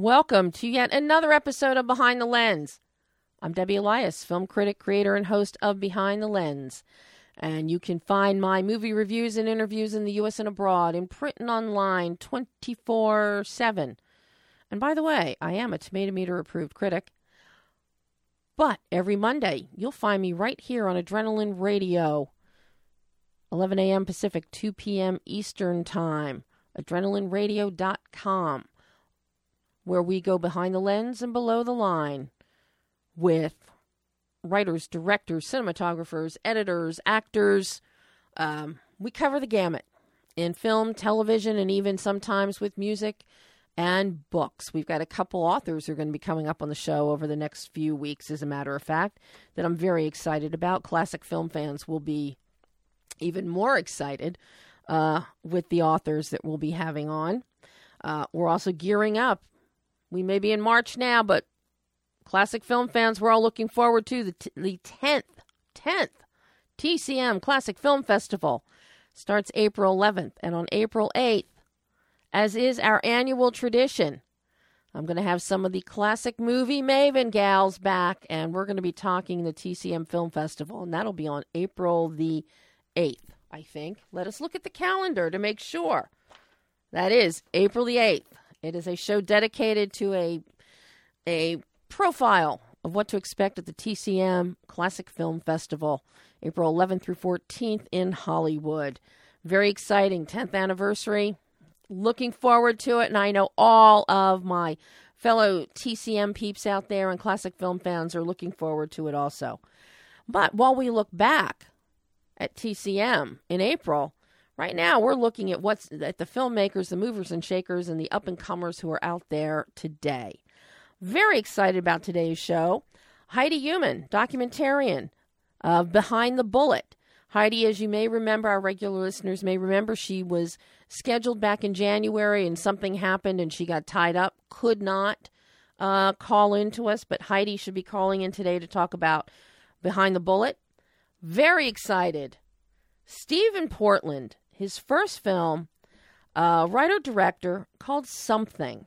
Welcome to yet another episode of Behind the Lens. I'm Debbie Elias, film critic, creator, and host of Behind the Lens. And you can find my movie reviews and interviews in the U.S. and abroad in print and online 24 7. And by the way, I am a Tomato Meter approved critic. But every Monday, you'll find me right here on Adrenaline Radio, 11 a.m. Pacific, 2 p.m. Eastern Time, adrenalineradio.com, where we go behind the lens and below the line with writers, directors, cinematographers, editors, actors. Um, we cover the gamut in film, television, and even sometimes with music and books. We've got a couple authors who are going to be coming up on the show over the next few weeks, as a matter of fact, that I'm very excited about. Classic film fans will be even more excited uh, with the authors that we'll be having on. Uh, we're also gearing up. We may be in March now, but classic film fans, we're all looking forward to the, t- the 10th, 10th TCM Classic Film Festival. Starts April 11th, and on April 8th, as is our annual tradition. I'm going to have some of the classic movie Maven gals back, and we're going to be talking the TCM Film Festival, and that'll be on April the 8th, I think. Let us look at the calendar to make sure. That is April the 8th. It is a show dedicated to a a profile of what to expect at the TCM Classic Film Festival, April 11th through 14th in Hollywood. Very exciting 10th anniversary looking forward to it, and I know all of my fellow TCM peeps out there and classic film fans are looking forward to it also. But while we look back at TCM in April, right now we're looking at what's at the filmmakers, the movers and shakers, and the up and comers who are out there today. Very excited about today's show. Heidi Yewman, documentarian of Behind the Bullet. Heidi, as you may remember, our regular listeners may remember, she was scheduled back in January and something happened and she got tied up, could not uh, call in to us, but Heidi should be calling in today to talk about Behind the Bullet. Very excited. Steven Portland, his first film, uh, writer director called Something.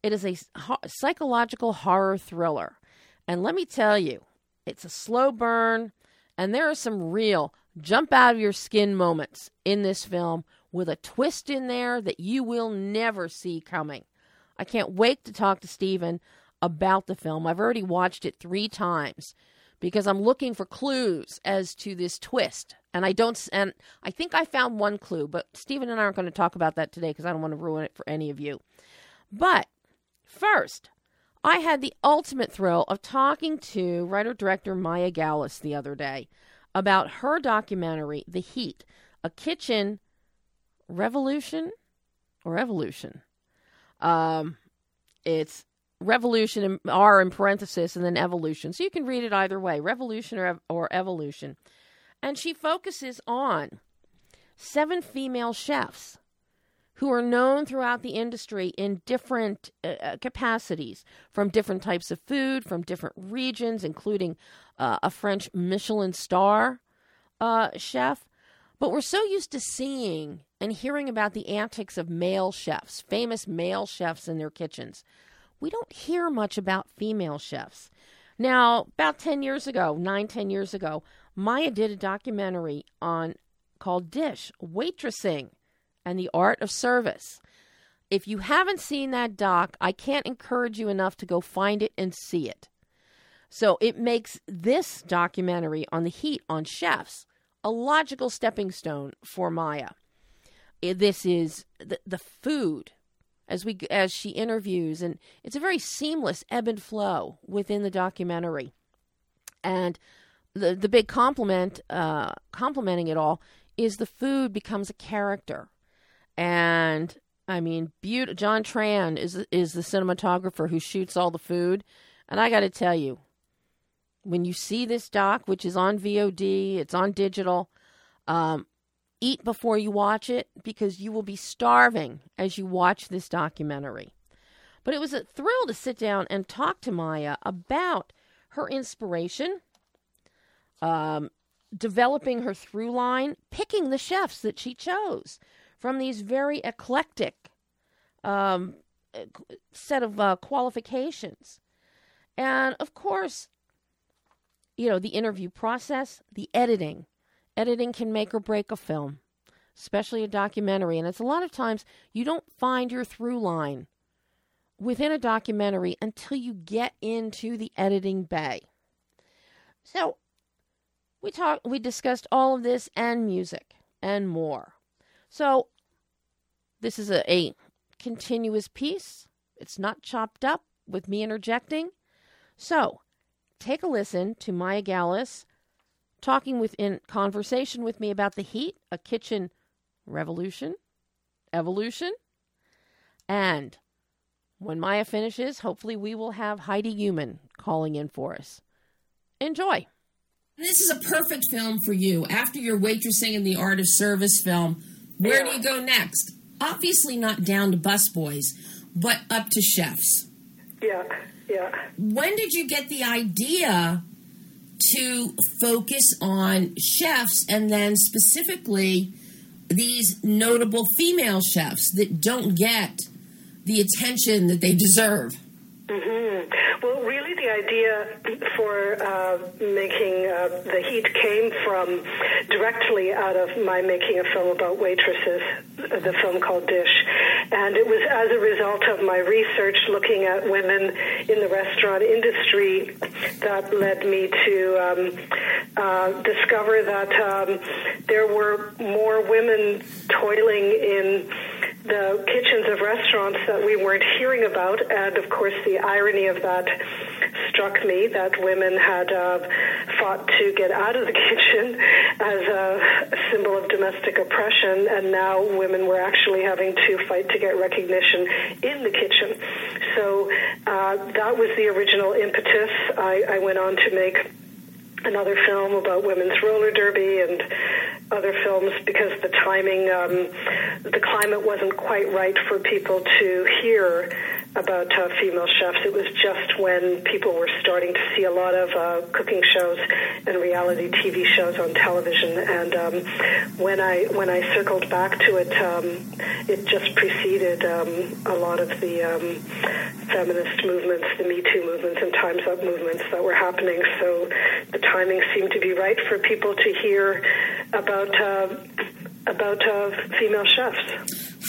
It is a ho- psychological horror thriller. And let me tell you, it's a slow burn, and there are some real jump out of your skin moments in this film with a twist in there that you will never see coming. I can't wait to talk to Steven about the film. I've already watched it three times because I'm looking for clues as to this twist. And I don't, and I think I found one clue, but Steven and I aren't going to talk about that today because I don't want to ruin it for any of you. But first, I had the ultimate thrill of talking to writer director Maya Gallus the other day about her documentary, The Heat, a kitchen revolution or evolution. Um, it's revolution R in parenthesis and then evolution. So you can read it either way, revolution or, or evolution. And she focuses on seven female chefs who are known throughout the industry in different uh, uh capacities, from different types of food, from different regions, including uh, a French Michelin star uh, chef. But we're so used to seeing and hearing about the antics of male chefs, famous male chefs in their kitchens. We don't hear much about female chefs. Now, about 10 years ago, nine, 10 years ago, Maya did a documentary on called Dish Waitressing and the Art of Service. If you haven't seen that doc, I can't encourage you enough to go find it and see it. So it makes this documentary on the heat on chefs a logical stepping stone for Maya. This is the, the food as we as she interviews and it's a very seamless ebb and flow within the documentary. And the the big compliment uh complimenting it all is the food becomes a character. And I mean, beauty, John Tran is is the cinematographer who shoots all the food, and I got to tell you, when you see this doc, which is on VOD, it's on digital, um, eat before you watch it because you will be starving as you watch this documentary. But it was a thrill to sit down and talk to Maya about her inspiration, um, developing her through line, picking the chefs that she chose from these very eclectic um, set of uh, qualifications. And of course, you know, the interview process, the editing. Editing can make or break a film, especially a documentary. And it's a lot of times you don't find your through line within a documentary until you get into the editing bay. So, we talked we discussed all of this and music and more. So, this is a, a continuous piece. It's not chopped up with me interjecting. So, take a listen to Maya Gallus talking with in conversation with me about the heat, a kitchen revolution, evolution, and when Maya finishes, hopefully we will have Heidi Yewman calling in for us. Enjoy. This is a perfect film for you. After your waitressing in the art of service film, where yeah. do you go next? Obviously not down to busboys, but up to chefs. Yeah, yeah. When did you get the idea to focus on chefs and then specifically these notable female chefs that don't get the attention that they deserve. Mm-hmm. Well, really, idea for uh, making uh, the heat came from directly out of my making a film about waitresses, the film called Dish, and it was as a result of my research looking at women in the restaurant industry that led me to um, uh, discover that um, there were more women toiling in the kitchens of restaurants that we weren't hearing about. And of course, the irony of that struck me that women had uh, fought to get out of the kitchen as a symbol of domestic oppression, and now women were actually having to fight to get recognition in the kitchen. So uh, that was the original impetus. I, I went on to make another film about women's roller derby and other films because the timing, um, the climate wasn't quite right for people to hear about uh, female chefs. It was just when people were starting to see a lot of uh, cooking shows and reality TV shows on television. And um, when I when I circled back to it, um, it just preceded um, a lot of the um, feminist movements, the Me Too movements, and Times Up movements that were happening. So the timing seemed to be right for people to hear about uh, about uh, female chefs.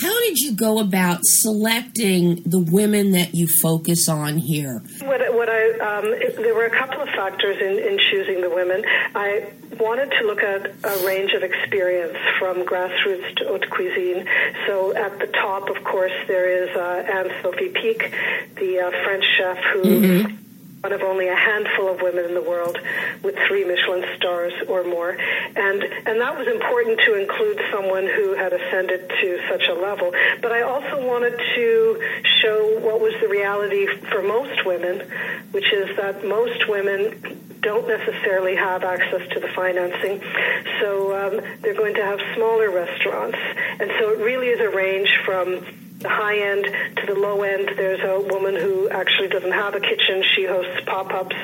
How did you go about selecting the women that you focus on here? What, what I um, it, there were a couple of factors in, in choosing the women. I wanted to look at a range of experience from grassroots to haute cuisine. So at the top, of course, there is uh, Anne Sophie Pic, the uh, French chef who. Mm-hmm one of only a handful of women in the world with three Michelin stars or more. And, and that was important to include someone who had ascended to such a level. But I also wanted to show what was the reality for most women, which is that most women don't necessarily have access to the financing. So um, they're going to have smaller restaurants. And so it really is a range from the high end to the low end. There's a woman who actually doesn't have a kitchen. She hosts pop-ups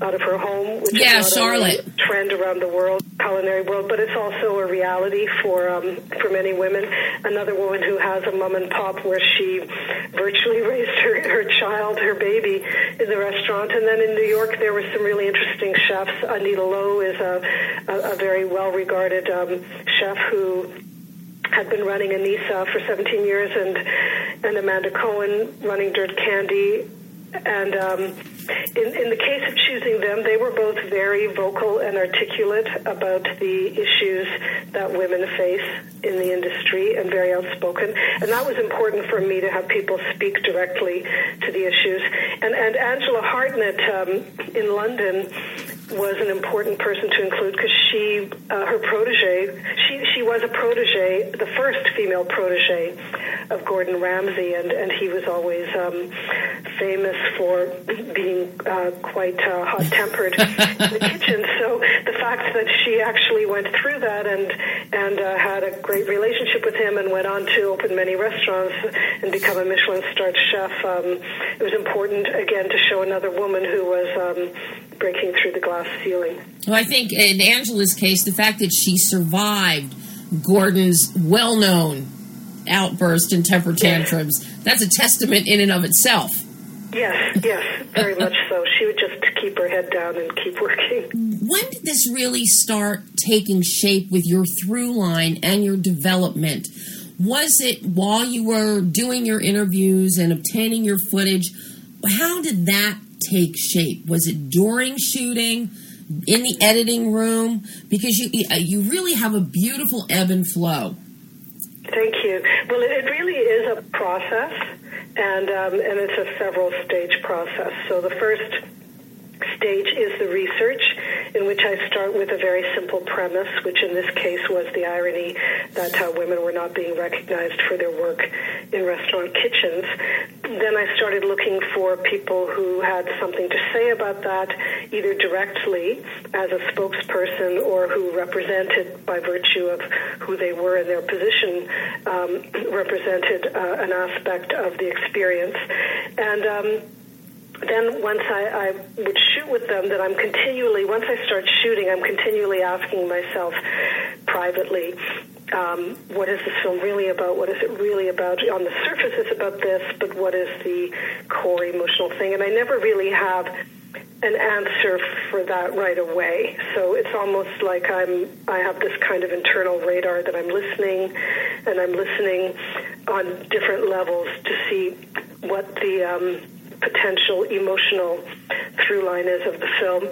out of her home, which yeah, is Charlotte. a trend around the world, culinary world. But it's also a reality for um, for many women. Another woman who has a mom and pop where she virtually raised her, her child, her baby, in the restaurant. And then in New York, there were some really interesting chefs. Anita Lo is a, a, a very well-regarded um, chef who had been running Annisa for 17 years, and and Amanda Cohen running Dirt Candy, and um, in in the case of choosing them, they were both very vocal and articulate about the issues that women face in the industry, and very outspoken. And that was important for me to have people speak directly to the issues. And and Angela Hartnett um, in London was an important person to include because she, uh, her protege, she, she was a protege, the first female protege of Gordon Ramsay, and, and he was always um, famous for being uh, quite uh, hot tempered in the kitchen. So the fact that she actually went through that and and uh, had a great relationship with him and went on to open many restaurants and become a Michelin starred chef, um, it was important again to show another woman who was um, breaking through the glass ceiling. Well, I think in Angela's case, the fact that she survived Gordon's well known outburst and temper tantrums. That's a testament in and of itself. Yes, yes, very much so. She would just keep her head down and keep working. When did this really start taking shape with your through line and your development? Was it while you were doing your interviews and obtaining your footage? How did that take shape? Was it during shooting? in the editing room because you you really have a beautiful ebb and flow. Thank you. Well, it really is a process, and um, and it's a several stage process. So the first stage is the research, in which I start with a very simple premise, which in this case was the irony that uh, women were not being recognized for their work in restaurant kitchens. Then I started looking for people who had something to say about that, either directly as a spokesperson or who represented, by virtue of who they were in their position, um, represented uh, an aspect of the experience. And um, then once I, I would shoot with them, that I'm continually, once I start shooting, I'm continually asking myself privately, um, what is this film really about? What is it really about? On the surface, it's about this, but what is the core emotional thing? And I never really have an answer for that right away. So it's almost like I'm I have this kind of internal radar that I'm listening and I'm listening on different levels to see what the um, potential emotional through line is of the film.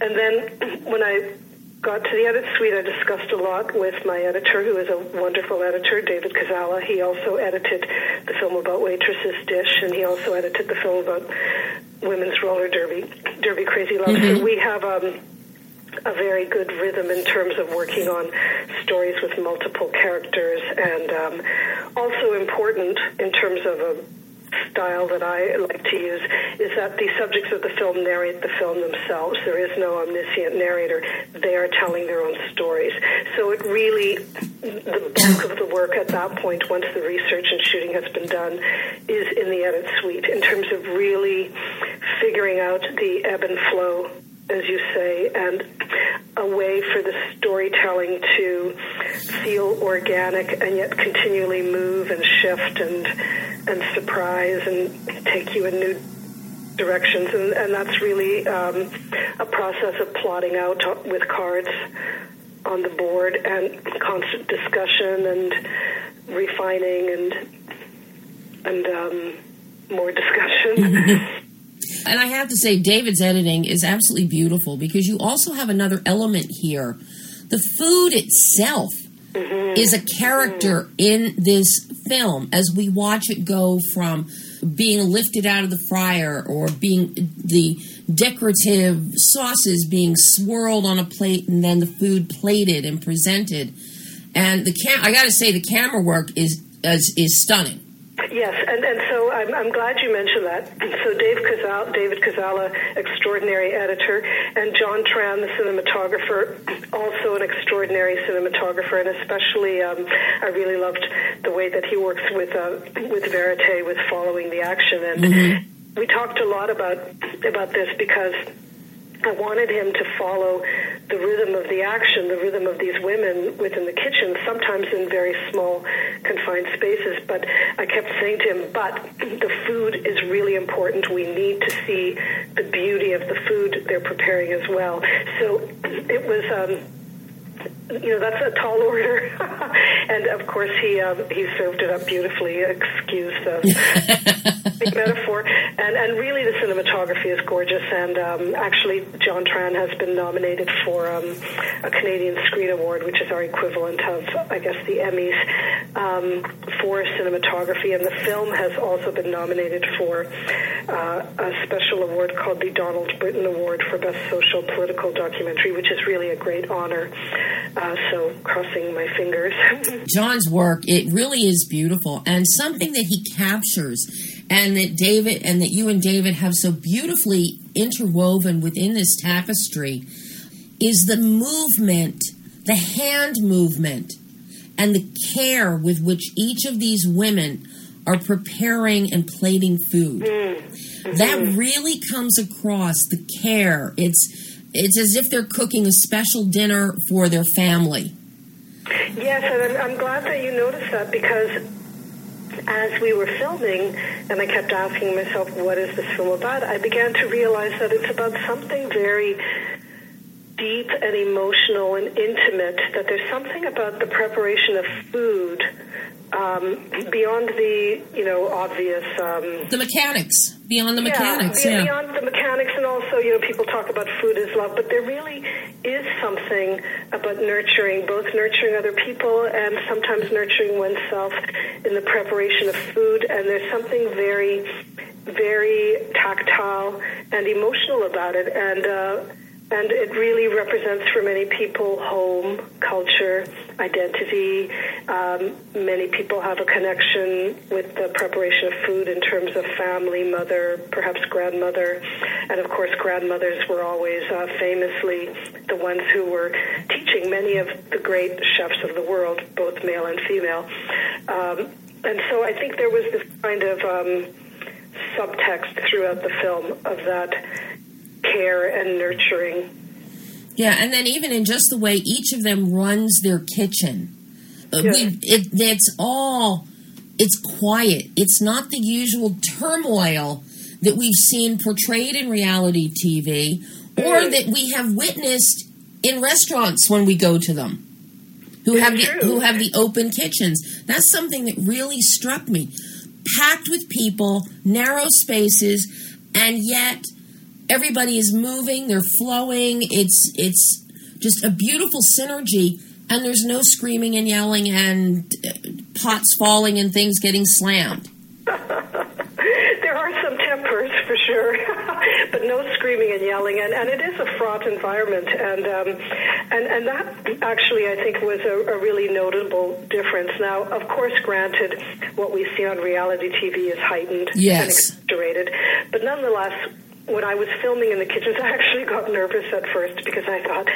And then when I got to the edit suite, I discussed a lot with my editor, who is a wonderful editor, David Kazala. He also edited the film about Waitress's Dish, and he also edited the film about women's roller derby, Derby Crazy Love. Mm-hmm. So we have um, a very good rhythm in terms of working on stories with multiple characters, and um, also important in terms of a style that I like to use is that the subjects of the film narrate the film themselves. There is no omniscient narrator. They are telling their own stories. So it really, the bulk of the work at that point, once the research and shooting has been done, is in the edit suite in terms of really figuring out the ebb and flow as you say, and a way for the storytelling to feel organic and yet continually move and shift and and surprise and take you in new directions. And, and that's really um, a process of plotting out with cards on the board and constant discussion and refining and and um, more discussion. And I have to say, David's editing is absolutely beautiful because you also have another element here. The food itself mm-hmm. is a character mm-hmm. in this film as we watch it go from being lifted out of the fryer or being the decorative sauces being swirled on a plate and then the food plated and presented. And the cam- I got to say, the camera work is, is, is stunning. Yes, and, and so I'm, I'm glad you mentioned that. So Dave Kazala, David Kazala, extraordinary editor, and John Tran, the cinematographer, also an extraordinary cinematographer, and especially um, I really loved the way that he works with uh, with Verite, with following the action, and mm-hmm. we talked a lot about about this because I wanted him to follow the rhythm of the action, the rhythm of these women within the kitchen, sometimes in very small, confined spaces. But I kept saying to him, but the food is really important. We need to see the beauty of the food they're preparing as well. So it was. Um, you know that's a tall order, and of course he um, he served it up beautifully. Excuse the big metaphor, and and really the cinematography is gorgeous. And um, actually, John Tran has been nominated for um, a Canadian Screen Award, which is our equivalent of I guess the Emmys um, for cinematography. And the film has also been nominated for uh, a special award called the Donald Brittain Award for Best Social Political Documentary, which is really a great honor. Uh, so crossing my fingers. John's work, it really is beautiful and something that he captures and that David and that you and David have so beautifully interwoven within this tapestry is the movement, the hand movement and the care with which each of these women are preparing and plating food. Mm-hmm. That really comes across the care. It's it's as if they're cooking a special dinner for their family. Yes, and I'm, I'm glad that you noticed that because as we were filming, and I kept asking myself, what is this film about? I began to realize that it's about something very deep and emotional and intimate, that there's something about the preparation of food um, beyond the, you know, obvious. Um, the mechanics, beyond the yeah, mechanics, yeah. Beyond the mechanics, and also, you know, people talk about food as love, but there really is something about nurturing, both nurturing other people and sometimes nurturing oneself in the preparation of food. And there's something very, very tactile and emotional about it. And, uh, and it really represents for many people home, culture, identity. Um, many people have a connection with the preparation of food in terms of family, mother, perhaps grandmother. And of course, grandmothers were always uh, famously the ones who were teaching many of the great chefs of the world, both male and female. Um, and so I think there was this kind of um, subtext throughout the film of that care and nurturing. Yeah, and then even in just the way each of them runs their kitchen, uh, Yeah. we, it, it's all it's quiet. It's not the usual turmoil that we've seen portrayed in reality TV, or Mhm. that we have witnessed in restaurants when we go to them. Who have the, True. who have the open kitchens? That's something that really struck me. Packed with people, narrow spaces, and yet everybody is moving they're flowing it's it's just a beautiful synergy and there's no screaming and yelling and uh, pots falling and things getting slammed there are some tempers for sure, but no screaming and yelling, and, and it is a fraught environment, and um, and and that actually I think was a, a really notable difference. Now, of course, granted, what we see on reality TV is heightened and Yes. exaggerated, but nonetheless. When I was filming in the kitchens, I actually got nervous at first because I thought,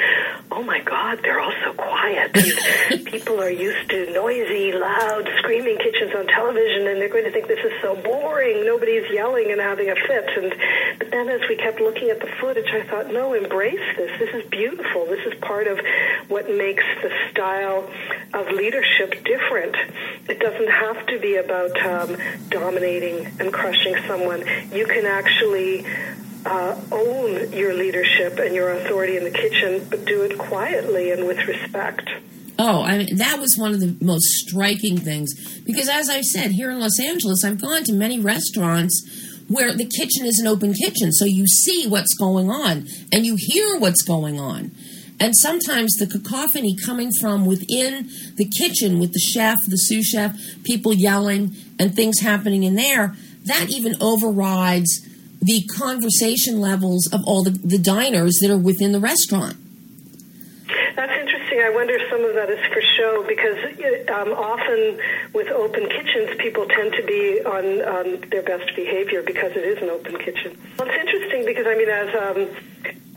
"Oh my God, they're all so quiet. People are used to noisy, loud, screaming kitchens on television, and they're going to think this is so boring. Nobody's yelling and having a fit." And but then, as we kept looking at the footage, I thought, "No, embrace this. This is beautiful. This is part of what makes the style of leadership different. It doesn't have to be about um, dominating and crushing someone. You can actually." Uh, own your leadership and your authority in the kitchen, but do it quietly and with respect. oh i mean that was one of the most striking things because as i've said here in los angeles i've gone to many restaurants where the kitchen is an open kitchen so you see what's going on and you hear what's going on and sometimes the cacophony coming from within the kitchen with the chef, the sous chef, people yelling and things happening in there, that even overrides the conversation levels of all the, the diners that are within the restaurant. That's interesting. I wonder if some of that is for show because um, often with open kitchens, people tend to be on um, their best behavior because it is an open kitchen. Well, it's interesting because I mean, as um,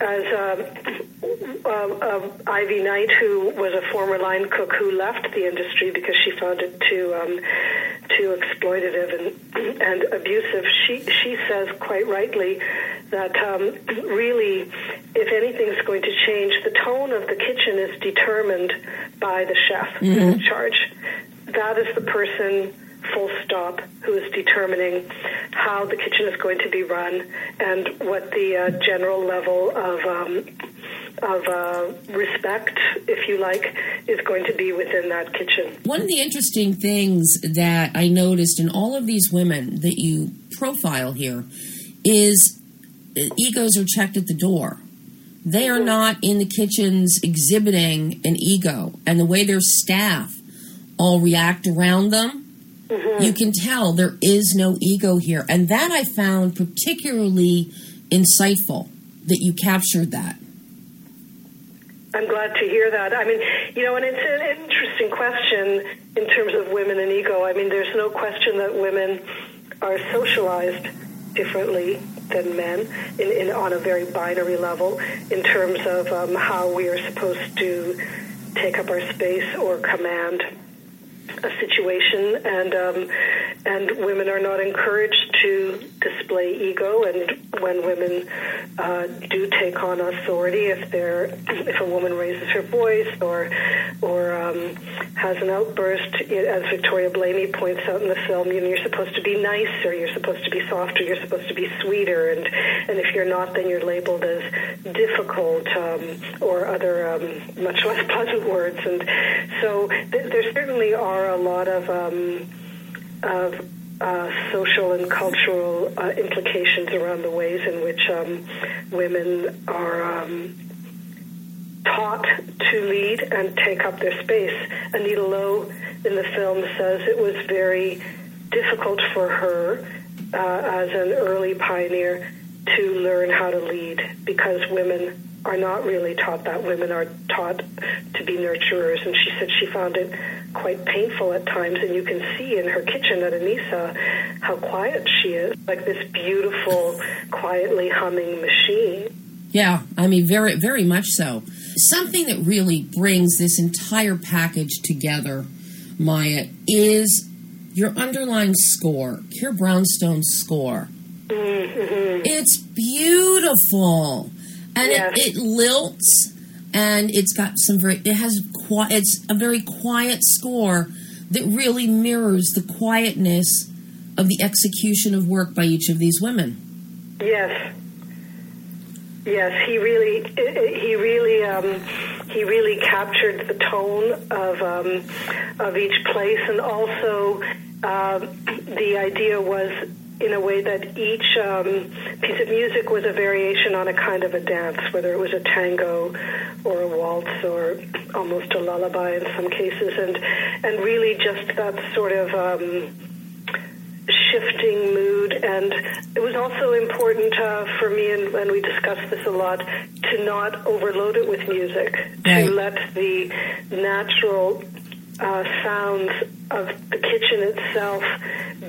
as um, uh, uh, Ivy Knight, who was a former line cook who left the industry because she found it too um, too exploitative and and abusive, she she says quite rightly that um, really, if anything's going to change, the tone of the kitchen is determined by the chef who's in charge. That is the person, full stop, who is determining how the kitchen is going to be run and what the uh, general level of um, of uh, respect, if you like, is going to be within that kitchen. One of the interesting things that I noticed in all of these women that you profile here is uh, egos are checked at the door. They are not in the kitchens exhibiting an ego, and the way their staff all react around them, you can tell there is no ego here. And that I found particularly insightful that you captured that. I'm glad to hear that. I mean, you know, and it's an interesting question in terms of women and ego. I mean, there's no question that women are socialized differently than men in, in on a very binary level in terms of um, how we are supposed to take up our space or command situation and um, and women are not encouraged to display ego. And when women uh, do take on authority, if they're if a woman raises her voice or or um, has an outburst, as Victoria Blamey points out in the film, you know, you're supposed to be nicer, you're supposed to be softer, you're supposed to be sweeter, and and if you're not, then you're labeled as difficult um, or other um, much less pleasant words. And so th- there certainly are a lot of um, of uh, social and cultural uh, implications around the ways in which um, women are um, taught to lead and take up their space. Anita Lo in the film says it was very difficult for her uh, as an early pioneer to learn how to lead because women are not really taught that. Women are taught to be nurturers, and she said she found it quite painful at times. And you can see in her kitchen at Annisa how quiet she is, like this beautiful, quietly humming machine. Yeah, I mean, very, very much so. Something that really brings this entire package together, Maya, is your underlying score, Keir Brownstone's score. Mm-hmm. It's beautiful, and Yes. it, it lilts, and it's got some very. It has qui- It's a very quiet score that really mirrors the quietness of the execution of work by each of these women. Yes. Yes, he really, he really, um, he really captured the tone of um, of each place, and also uh, the idea was in a way that each um, piece of music was a variation on a kind of a dance, whether it was a tango or a waltz or almost a lullaby in some cases, and and really just that sort of. Um, shifting mood and it was also important uh, for me and, and we discussed this a lot to not overload it with music Right. to let the natural uh, sounds of the kitchen itself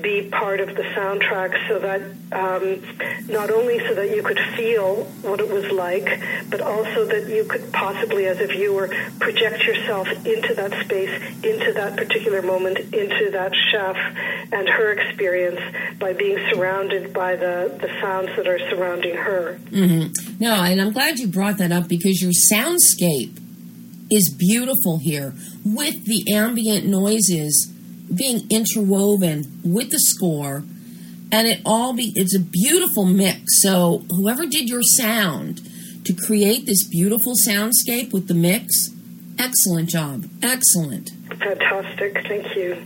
be part of the soundtrack so that um, not only so that you could feel what it was like but also that you could possibly as a viewer project yourself into that space into that particular moment into that chef and her experience by being surrounded by the, the sounds that are surrounding her. No, and I'm glad you brought that up because your soundscape is beautiful here with the ambient noises being interwoven with the score and it all be it's a beautiful mix. So whoever did your sound to create this beautiful soundscape with the mix, excellent job. Excellent. fantastic thank you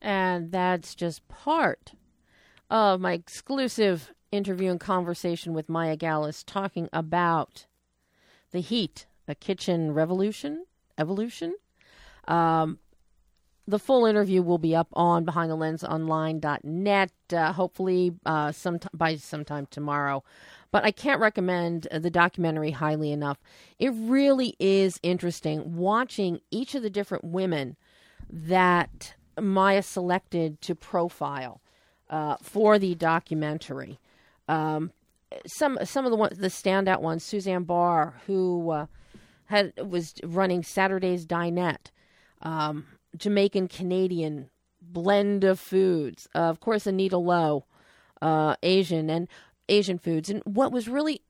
And that's just part of my exclusive interview and conversation with Maya Gallus talking about the heat, a kitchen revolution, evolution. Um, the full interview will be up on behindthelensonline.net, uh, hopefully uh, some by sometime tomorrow. But I can't recommend uh, the documentary highly enough. It really is interesting watching each of the different women that Maya selected to profile uh, for the documentary. Um, some some of the ones, the standout ones, Suzanne Barr, who uh, had was running Saturday's Dinette, um, Jamaican Canadian blend of foods. Uh, of course, Anita Lo, uh, Asian and Asian foods. And what was really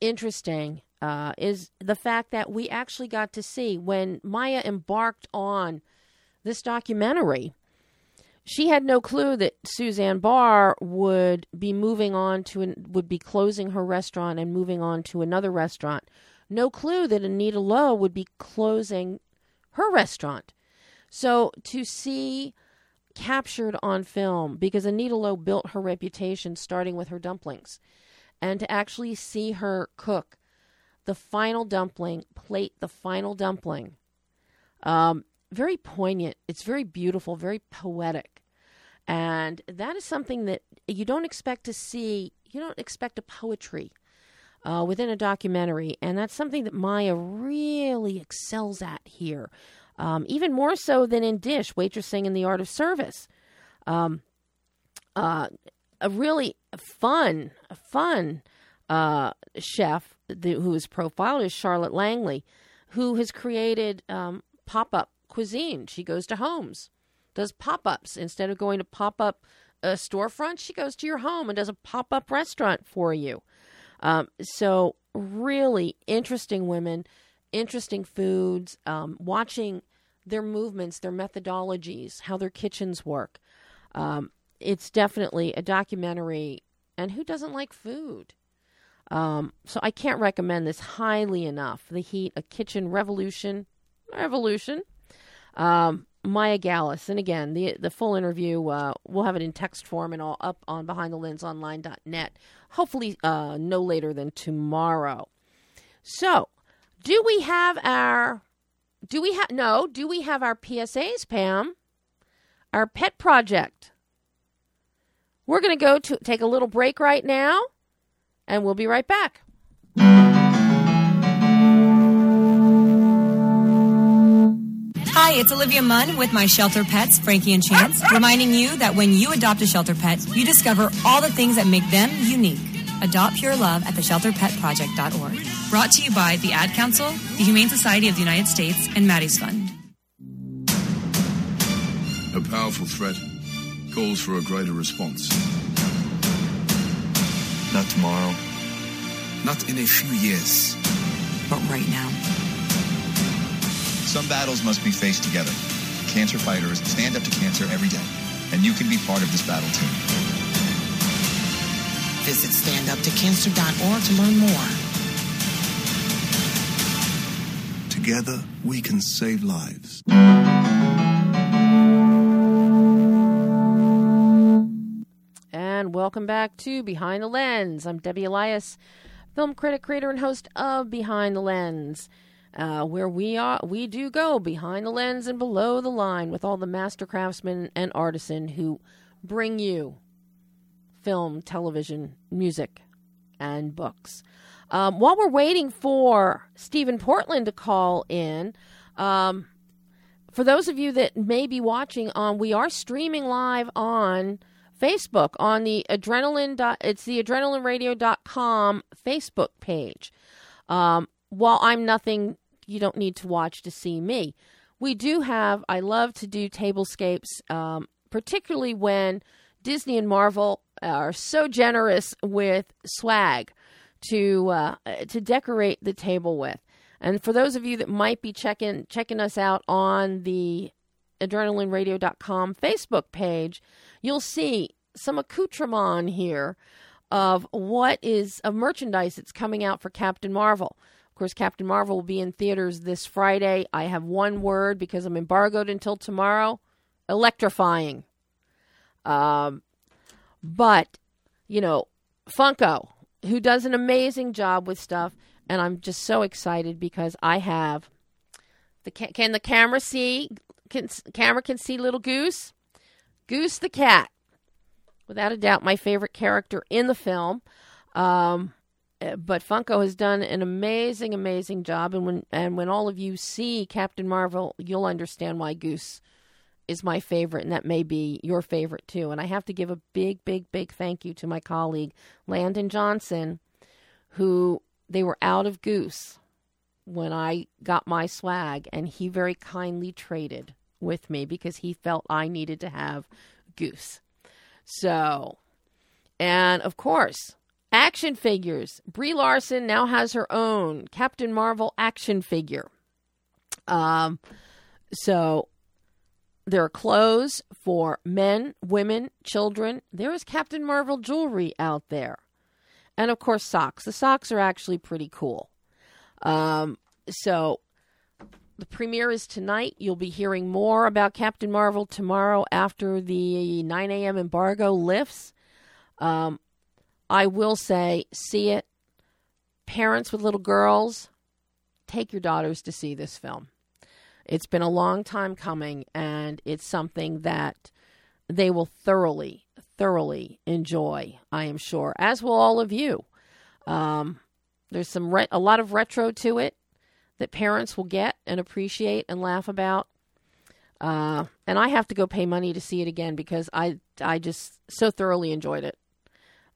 interesting uh, is the fact that we actually got to see when Maya embarked on this documentary. She had no clue that Suzanne Barr would be moving on to an, would be closing her restaurant and moving on to another restaurant. No clue that Anita Lo would be closing her restaurant. So to see captured on film because Anita Lo built her reputation starting with her dumplings and to actually see her cook the final dumpling, plate the final dumpling. Um, very poignant. It's very beautiful, very poetic. And that is something that you don't expect to see. You don't expect a poetry uh, within a documentary. And that's something that Maya really excels at here. Um, even more so than in Dish, Waitressing in the Art of Service. Um, uh, a really fun, fun uh, chef the, who is profiled is Charlotte Langley, who has created um, pop up cuisine. She goes to homes, does pop ups. Instead of going to pop up a storefront, she goes to your home and does a pop up restaurant for you. Um, so, really interesting women, interesting foods, um, watching their movements, their methodologies, how their kitchens work. Um, it's definitely a documentary, and who doesn't like food? Um, so I can't recommend this highly enough. The Heat, a kitchen revolution, revolution. Um, Maya Gallus, and again, the the full interview uh, we'll have it in text form and all up on BehindTheLensOnline.net. Hopefully, uh, no later than tomorrow. So, do we have our? Do we have no? Do we have our PSAs, Pam? Our pet project. We're going to go to take a little break right now, and we'll be right back. Hi, it's Olivia Munn with my shelter pets, Frankie and Chance, reminding you that when you adopt a shelter pet, you discover all the things that make them unique. Adopt Pure Love at theshelterpetproject.org. Brought to you by the Ad Council, the Humane Society of the United States, and Maddie's Fund. A powerful threat calls for a greater response. Not tomorrow. Not in a few years. But right now. Some battles must be faced together. Cancer fighters stand up to cancer every day, and you can be part of this battle too. Visit standuptocancer.org to learn more. Together, we can save lives. And welcome back to Behind the Lens. I'm Debbie Elias, film critic, creator, and host of Behind the Lens, uh, where we are we do go behind the lens and below the line with all the master craftsmen and artisan who bring you film, television, music, and books. Um, while we're waiting for Stephen Portland to call in, um, for those of you that may be watching on, we are streaming live on Facebook on the adrenaline. It's the adrenalineradio.com Facebook page. Um, while I'm nothing, you don't need to watch to see me. We do have. I love to do tablescapes, um, particularly when Disney and Marvel are so generous with swag to uh, to decorate the table with. And for those of you that might be checking checking us out on the adrenalineradio.com Facebook page, you'll see some accoutrement here of what is of merchandise that's coming out for Captain Marvel. Of course, Captain Marvel will be in theaters this Friday. I have one word because I'm embargoed until tomorrow electrifying. Um, but, you know, Funko, who does an amazing job with stuff, and I'm just so excited because I have the ca- can the camera see can camera can see little Goose, Goose the cat, without a doubt my favorite character in the film. Um, Uh, but Funko has done an amazing, amazing job, and when and when all of you see Captain Marvel, you'll understand why Goose is my favorite, and that may be your favorite too. And I have to give a big, big, big thank you to my colleague Landon Johnson, who they were out of Goose when I got my swag, and he very kindly traded with me because he felt I needed to have Goose. So, and of course, action figures. Brie Larson now has her own Captain Marvel action figure. Um, so there are clothes for men, women, children. There is Captain Marvel jewelry out there. And of course, socks. The socks are actually pretty cool. Um, so the premiere is tonight. You'll be hearing more about Captain Marvel tomorrow after the 9 a.m. embargo lifts. Um, I will say, see it. Parents with little girls, take your daughters to see this film. It's been a long time coming, and it's something that they will thoroughly, thoroughly enjoy, I am sure, as will all of you. Um, there's some re- a lot of retro to it that parents will get and appreciate and laugh about. Uh, and I have to go pay money to see it again because I I just so thoroughly enjoyed it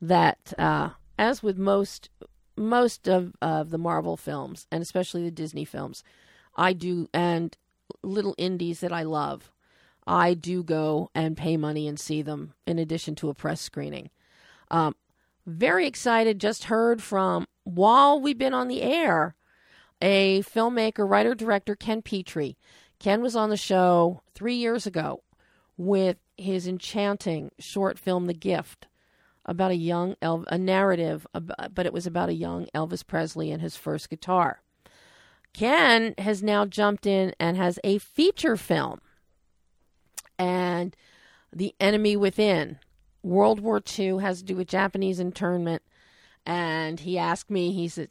that uh, as with most most of, of the Marvel films and especially the Disney films, I do and little indies that I love. I do go and pay money and see them in addition to a press screening. Um, very excited. Just heard from while we've been on the air, a filmmaker, writer, director, Ken Petrie. Ken was on the show three years ago with his enchanting short film, The Gift, about a young El- a narrative, but it was about a young Elvis Presley and his first guitar. Ken has now jumped in and has a feature film. And The Enemy Within, World War II, has to do with Japanese internment. And he asked me, he said,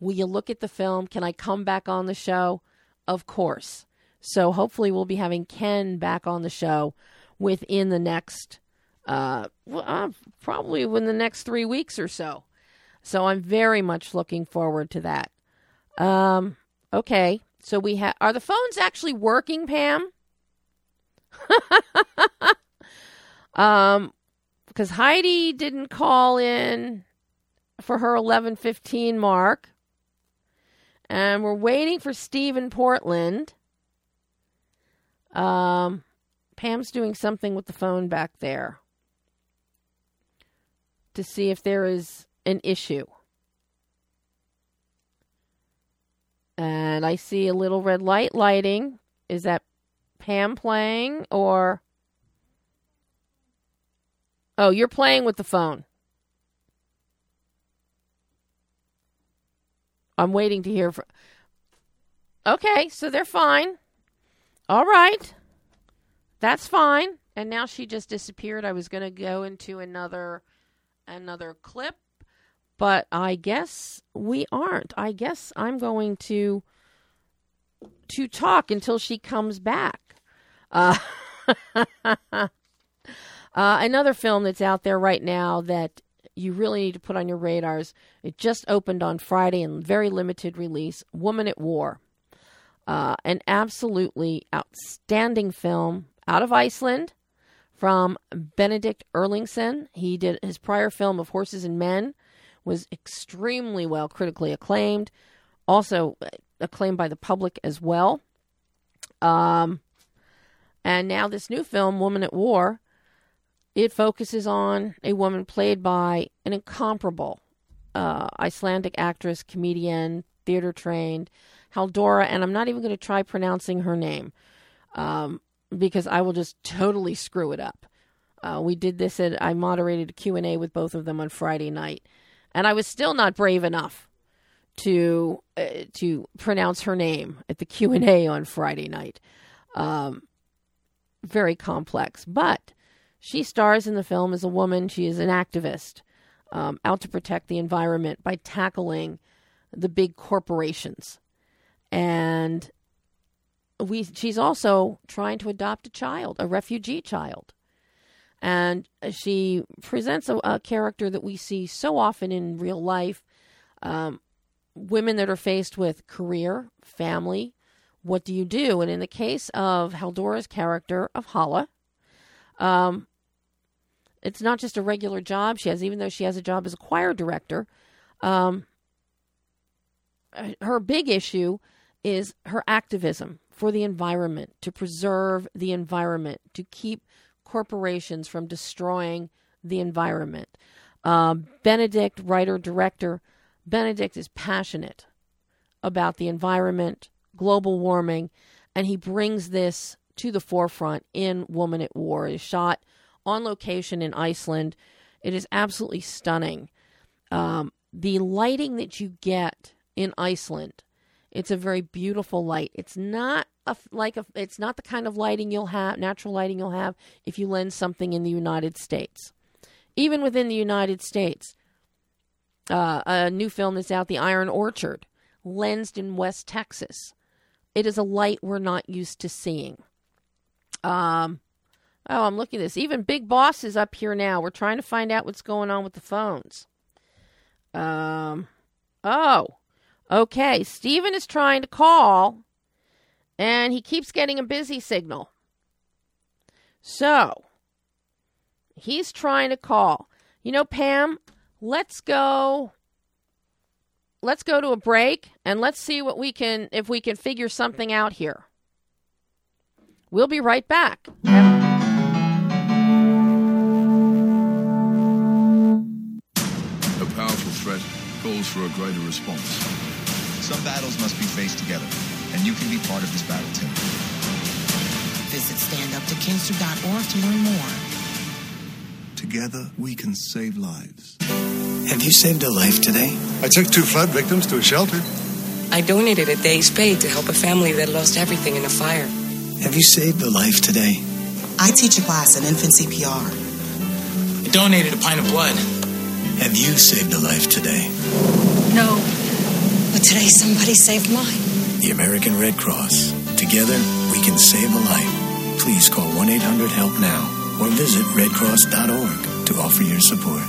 Will you look at the film? Can I come back on the show? Of course. So hopefully we'll be having Ken back on the show within the next, uh, well, uh, probably within the next three weeks or so. So I'm very much looking forward to that. Um, okay, so we have are the phones actually working, Pam? um, because Heidi didn't call in for her 11:15 mark, and we're waiting for Steve in Portland. Um, Pam's doing something with the phone back there to see if there is an issue. And I see a little red light lighting. Is that Pam playing or. Oh, you're playing with the phone. I'm waiting to hear from. Okay, so they're fine. All right. That's fine. And now she just disappeared. I was going to go into another another clip, but I guess we aren't. I guess I'm going to to talk until she comes back. Uh, uh, another film that's out there right now that you really need to put on your radars. It just opened on Friday in very limited release. Woman at War. Uh, an absolutely outstanding film out of Iceland from Benedikt Erlingsson. He did his prior film of Horses and Men was extremely well critically acclaimed, also acclaimed by the public as well. Um, and now this new film, Woman at War, it focuses on a woman played by an incomparable uh, Icelandic actress, comedian, theater trained, Halldóra, and I'm not even going to try pronouncing her name um, because I will just totally screw it up. Uh, we did this at I moderated a Q&A with both of them on Friday night, and I was still not brave enough to uh, to pronounce her name at the Q&A on Friday night. Um, very complex, but she stars in the film as a woman. She is an activist um, out to protect the environment by tackling the big corporations and we she's also trying to adopt a child, a refugee child. And she presents a, a character that we see so often in real life um, women that are faced with career, family. What do you do? And in the case of Halldóra's character of Halla, um, it's not just a regular job she has, even though she has a job as a choir director. Um, her big issue is her activism for the environment, to preserve the environment, to keep corporations from destroying the environment. Um, Benedikt, writer, director, Benedikt is passionate about the environment, global warming, and he brings this to the forefront in Woman at War. It is shot on location in Iceland. It is absolutely stunning. Um, the lighting that you get in Iceland it's a very beautiful light. It's not a, like a, it's not the kind of lighting you'll have, natural lighting you'll have if you lens something in the United States. Even within the United States, uh, a new film that's out, The Iron Orchard, lensed in West Texas. It is a light we're not used to seeing. Um, oh, I'm looking at this. Even Big Boss is up here now. We're trying to find out what's going on with the phones. Um, oh, Okay, Stephen is trying to call and he keeps getting a busy signal. So, he's trying to call. You know, Pam, let's go let's go to a break and let's see what we can if we can figure something out here. We'll be right back. A powerful threat calls for a greater response. Some battles must be faced together, and you can be part of this battle too. Visit standuptocancer.org to learn more. Together, we can save lives. Have you saved a life today? I took two flood victims to a shelter. I donated a day's pay to help a family that lost everything in a fire. Have you saved a life today? I teach a class in infant CPR. I donated a pint of blood. Have you saved a life today? No. But today somebody saved mine. The American Red Cross. Together, we can save a life. Please call 1 800 HELP NOW or visit redcross.org to offer your support.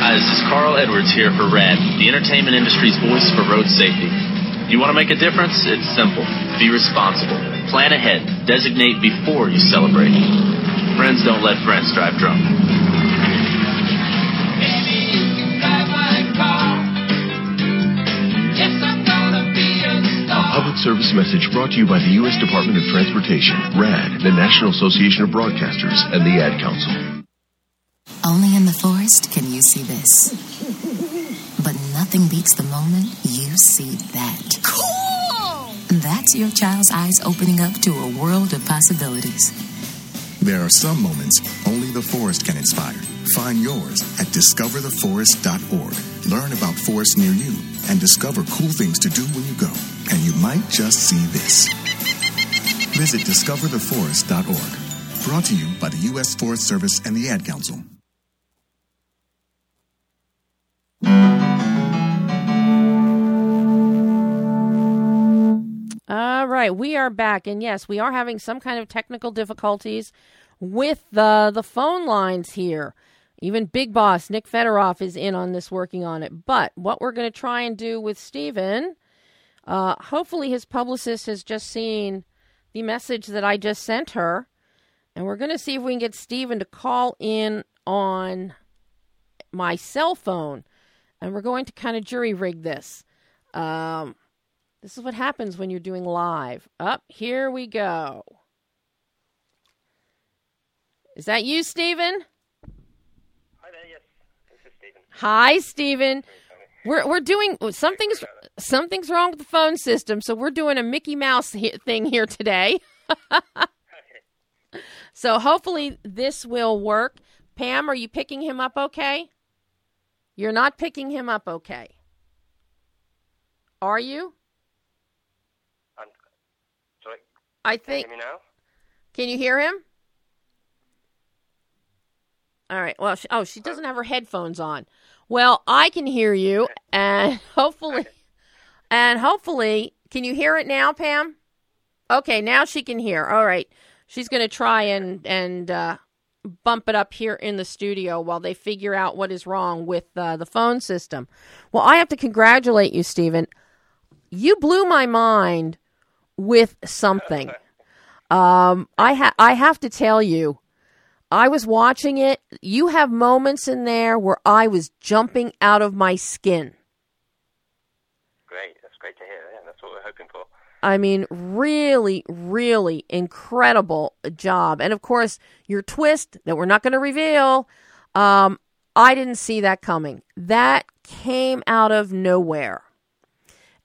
Hi, this is Carl Edwards here for RADD, the entertainment industry's voice for road safety. You want to make a difference? It's simple. Be responsible. Plan ahead. Designate before you celebrate. Friends don't let friends drive drunk. A public service message brought to you by the U.S. Department of Transportation, RADD, the National Association of Broadcasters, and the Ad Council. Only in the forest can you see this. But nothing beats the moment you see that. Cool! That's your child's eyes opening up to a world of possibilities. There are some moments only the forest can inspire. Find yours at discovertheforest.org. Learn about forests near you and discover cool things to do when you go. And you might just see this. Visit discovertheforest.org. Brought to you by the U.S. Forest Service and the Ad Council. All right, we are back, and yes, we are having some kind of technical difficulties with the the phone lines here. Even Big Boss Nick Federoff is in on this, working on it. But what we're going to try and do with Steven, uh, hopefully his publicist has just seen the message that I just sent her, and we're going to see if we can get Steven to call in on my cell phone, and we're going to kind of jury rig this. Um, this is what happens when you're doing live. Up, here we go. Is that you, Stephen? Hi there, yes. This is Stephen. Hi, Stephen. We're we're doing something's something's wrong with the phone system, so we're doing a Mickey Mouse he- thing here today. so hopefully this will work. Pam, are you picking him up okay? You're not picking him up okay. Are you? I'm I Can think. you me now? Can you hear him? All right. Well, she, oh, she doesn't have her headphones on. Well, I can hear you, and hopefully, and hopefully, can you hear it now, Pam? Okay, now she can hear. All right, she's going to try and and uh, bump it up here in the studio while they figure out what is wrong with uh, the phone system. Well, I have to congratulate you, Stephen. You blew my mind with something. Um, I ha- I have to tell you, I was watching it. You have moments in there where I was jumping out of my skin. Great. That's great to hear. Yeah, that's what we're hoping for. I mean, really, really incredible job. And of course, your twist that we're not going to reveal, um, I didn't see that coming. That came out of nowhere.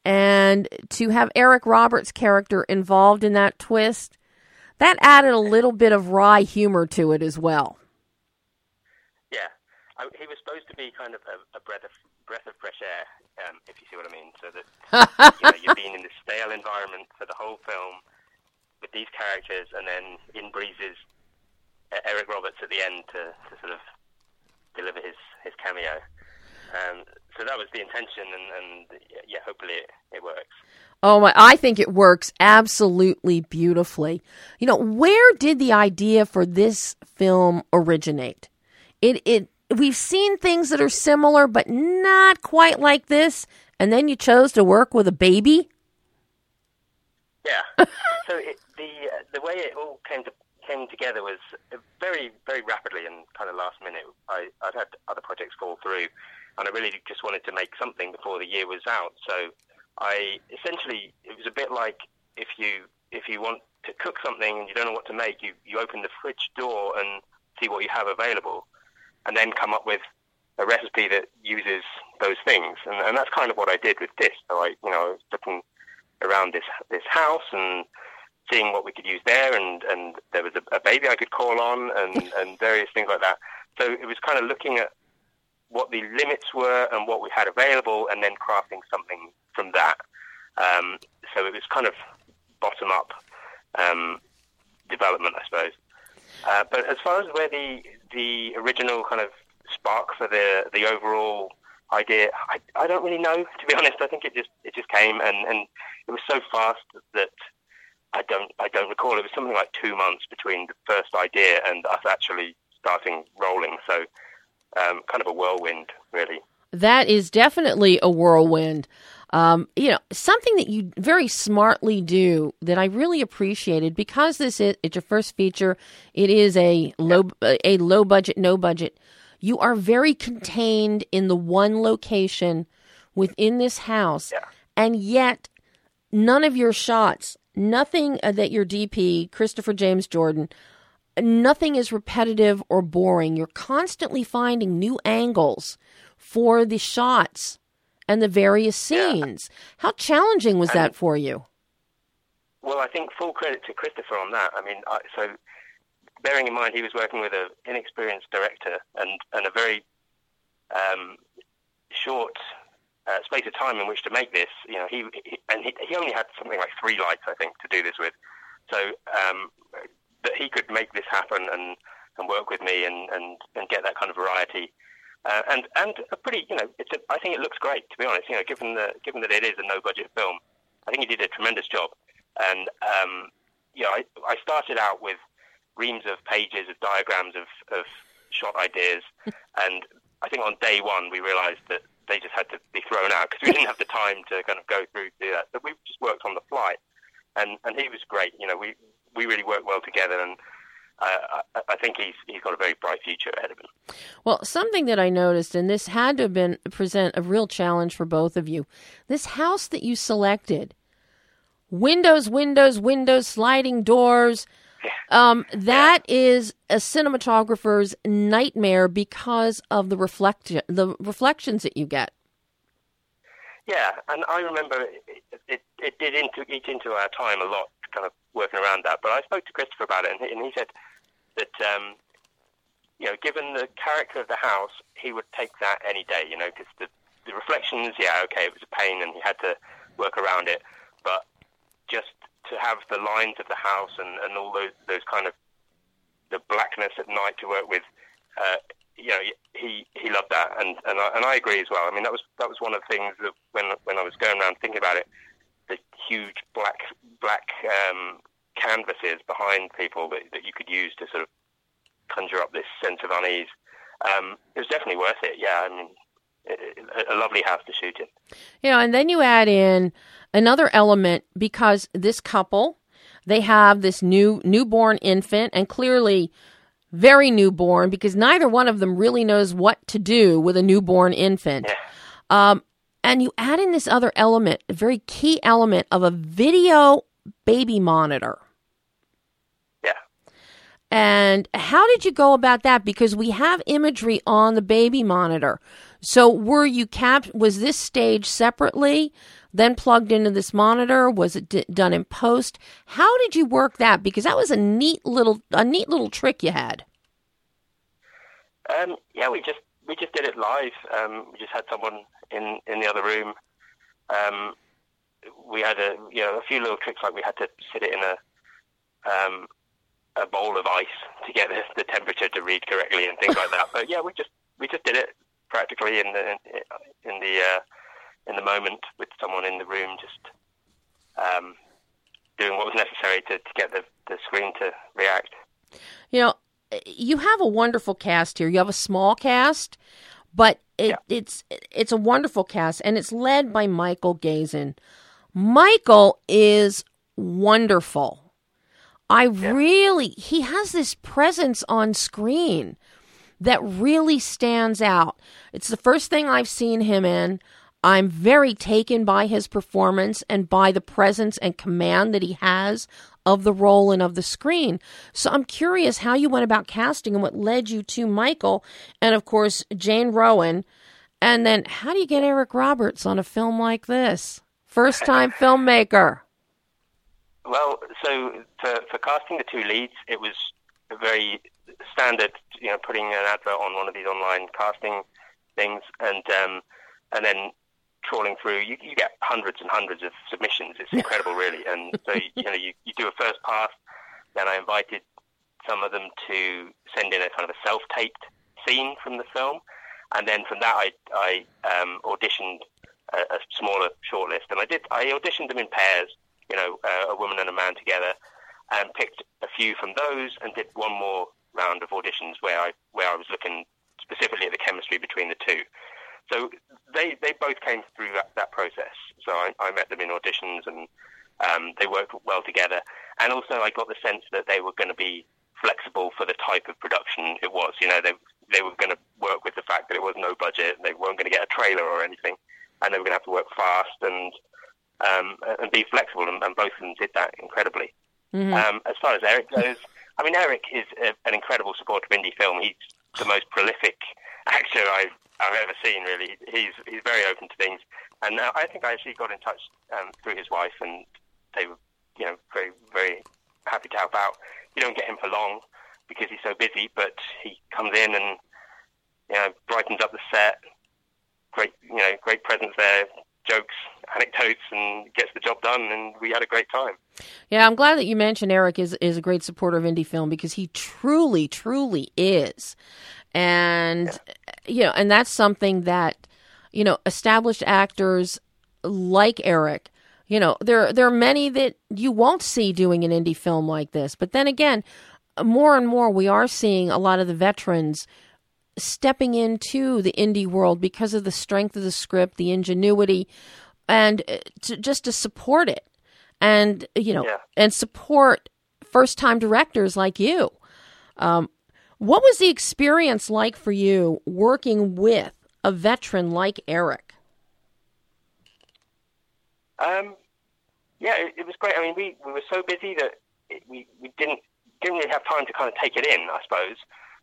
And to have Eric Roberts' character involved in that twist, that added a little bit of wry humor to it as well. Yeah, I, he was supposed to be kind of a, a breath of breath of fresh air, um, if you see what I mean. So that you know, you're being in this stale environment for the whole film with these characters, and then in breezes uh, Eric Roberts at the end to, to sort of deliver his his cameo. Um, so that was the intention, and, and yeah, hopefully it, it works. Oh my, I think it works absolutely beautifully. You know, where did the idea for this film originate? It it we've seen things that are similar but not quite like this, and then you chose to work with a baby? Yeah. so it, the uh, the way it all came to came together was very very rapidly and kind of last minute. I I'd had other projects fall through, and I really just wanted to make something before the year was out. So I essentially it was a bit like if you if you want to cook something and you don't know what to make, you you open the fridge door and see what you have available, and then come up with a recipe that uses those things. And, and that's kind of what I did with this. So I you know looking around this this house and seeing what we could use there, and and there was a, a baby I could call on, and and various things like that. So it was kind of looking at what the limits were and what we had available, and then crafting something from that. Um, so it was kind of bottom up um, development, I suppose. Uh, but as far as where the the original kind of spark for the the overall idea, I, I don't really know to be honest. I think it just it just came and, and it was so fast that I don't I don't recall. It was something like two months between the first idea and us actually starting rolling. So um, kind of a whirlwind, really. That is definitely a whirlwind. Um, you know, something that you very smartly do that I really appreciated because this is it's your first feature. It is a low a low budget, no budget. You are very contained in the one location within this house, yeah. and yet none of your shots, nothing uh, that your DP Christopher James Jordan, nothing is repetitive or boring. You're constantly finding new angles for the shots and the various scenes. Yeah. How challenging was that for you? Well, I think full credit to Christopher on that. I mean, I, so bearing in mind he was working with an inexperienced director and, and a very um, short uh, space of time in which to make this, you know, he, he and he, he, only had something like three lights, I think, to do this with. So um, that he could make this happen and, and work with me and, and, and get that kind of variety. Uh, and and a pretty, you know, it's a, I think it looks great to be honest. You know, given the given that it is a no budget film, I think he did a tremendous job. And um, you know, I, I started out with reams of pages of diagrams of, of shot ideas, and I think on day one we realised that they just had to be thrown out because we didn't have the time to kind of go through do that. So we just worked on the fly, and and he was great. You know, we we really work well together, and I, I, think he's he's got a very bright future ahead of him. Well, something that I noticed, and this had to have been present a real challenge for both of you. This house that you selected, windows, windows, windows, sliding doors. Um, that yeah. is a cinematographer's nightmare because of the reflection, the reflections that you get. Yeah, and I remember it, it, it did into, eat into our time a lot kind of working around that. But I spoke to Christopher about it, and he, and he said that um, you know, given the character of the house, he would take that any day. You know, because the the reflections, yeah, okay, it was a pain, and he had to work around it. But just to have the lines of the house and, and all those those kind of the blackness at night to work with, uh, you know, he he loved that, and and I, and I agree as well. I mean, that was that was one of the things that when when I was going around thinking about it, the huge black black um, canvases behind people that, that you could use to sort of conjure up this sense of unease. Um, it was definitely worth it. Yeah, I mean, a, a lovely house to shoot in. You know, and then you add in another element because this couple they have this new newborn infant and clearly very newborn because neither one of them really knows what to do with a newborn infant. Yeah. Um, and you add in this other element, a very key element of a video baby monitor. Yeah. And how did you go about that? Because we have imagery on the baby monitor. So were you capped? Was this stage separately, then plugged into this monitor? Was it d- done in post? How did you work that? Because that was a neat little a neat little trick you had. Um, yeah, we just we just did it live. Um, we just had someone in in the other room. Um, we had a you know a few little tricks like we had to sit it in a um, a bowl of ice to get the, the temperature to read correctly and things like that. But yeah, we just we just did it practically in the in the uh, in the moment with someone in the room, just um, doing what was necessary to, to get the, the screen to react. You know, you have a wonderful cast here. You have a small cast, but it, yeah. it's it's a wonderful cast, and it's led by Michael Gazin. Michael is wonderful. I yeah. really he has this presence on screen that really stands out. It's the first thing I've seen him in. I'm very taken by his performance and by the presence and command that he has of the role and of the screen. So I'm curious how you went about casting and what led you to Michael and, of course, Jane Rowan. And then how do you get Eric Roberts on a film like this? First time filmmaker. Well, so for, for casting the two leads, it was a very standard, you know, putting an advert on one of these online casting things, and um, and then trawling through. You, you get hundreds and hundreds of submissions. It's incredible, really. And so you know, you, you do a first pass. Then I invited some of them to send in a kind of a self-taped scene from the film, and then from that I I um, auditioned a, a smaller shortlist, and I did I auditioned them in pairs you know, uh, a woman and a man together, and picked a few from those and did one more round of auditions where I where I was looking specifically at the chemistry between the two. So they they both came through that, that process. So I, I met them in auditions and um, they worked well together. And also I got the sense that they were going to be flexible for the type of production it was. You know, they they were going to work with the fact that it was no budget. They weren't going to get a trailer or anything, and they were going to have to work fast and um, and be flexible, and, and, both of them did that incredibly. Mm-hmm. Um, as far as Eric goes, I mean, Eric is a, an incredible supporter of indie film. He's the most prolific actor I've, I've ever seen. Really, he's he's very open to things, and uh, I think I actually got in touch um, through his wife, and they were, you know, very very happy to help out. You don't get him for long because he's so busy, but he comes in and you know brightens up the set. Great, you know, great presence there jokes, anecdotes, and gets the job done. And we had a great time. Yeah, I'm glad that you mentioned Eric is is a great supporter of indie film because he truly, truly is, and yeah. you know, and that's something that you know established actors like Eric. You know, there there are many that you won't see doing an indie film like this. But then again, more and more we are seeing a lot of the veterans stepping into the indie world because of the strength of the script, the ingenuity, and uh, to, just to support it, and you know, yeah. and support first time directors like you. Um, what was the experience like for you working with a veteran like Eric? Um, yeah, it, it was great. I mean, we, we were so busy that it, we, we didn't didn't really have time to kind of take it in, I suppose.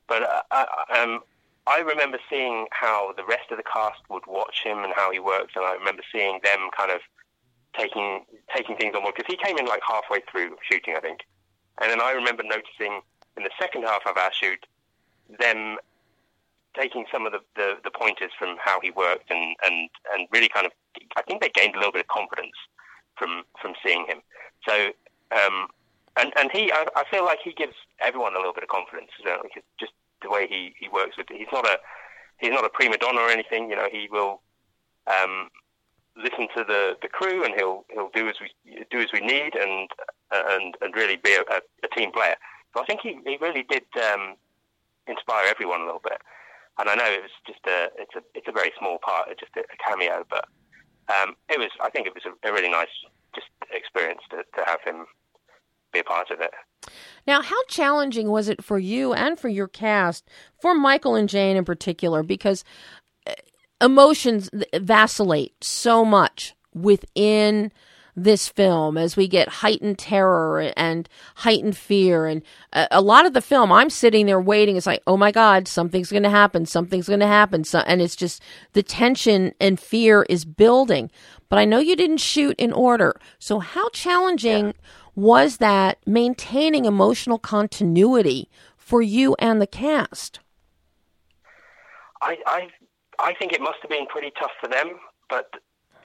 But uh, I, um, I remember seeing how the rest of the cast would watch him and how he worked, and I remember seeing them kind of taking taking things on board because he came in like halfway through shooting, I think, and then I remember noticing in the second half of our shoot them taking some of the, the, the pointers from how he worked and, and, and really kind of I think they gained a little bit of confidence from from seeing him. So um, and and he I, I feel like he gives everyone a little bit of confidence, you know, because just the way he, he works with. He's not a he's not a prima donna or anything. You know, he will um, listen to the, the crew and he'll he'll do as we do as we need and and and really be a, a team player. So I think he, he really did um, inspire everyone a little bit. And I know it was just a it's a it's a very small part, just a, a cameo, but um, it was I think it was a, a really nice just experience to, to have him be a part of it. Now, how challenging was it for you and for your cast, for Michael and Jane in particular, because uh, emotions vacillate so much within this film as we get heightened terror and heightened fear. And a, lot of the film i'm sitting there waiting. It's like oh my god something's going to happen something's going to happen. So, and it's just the tension and fear is building. But i know you didn't shoot in order. So how challenging yeah. was that maintaining emotional continuity for you and the cast? I, I, I think it must have been pretty tough for them, but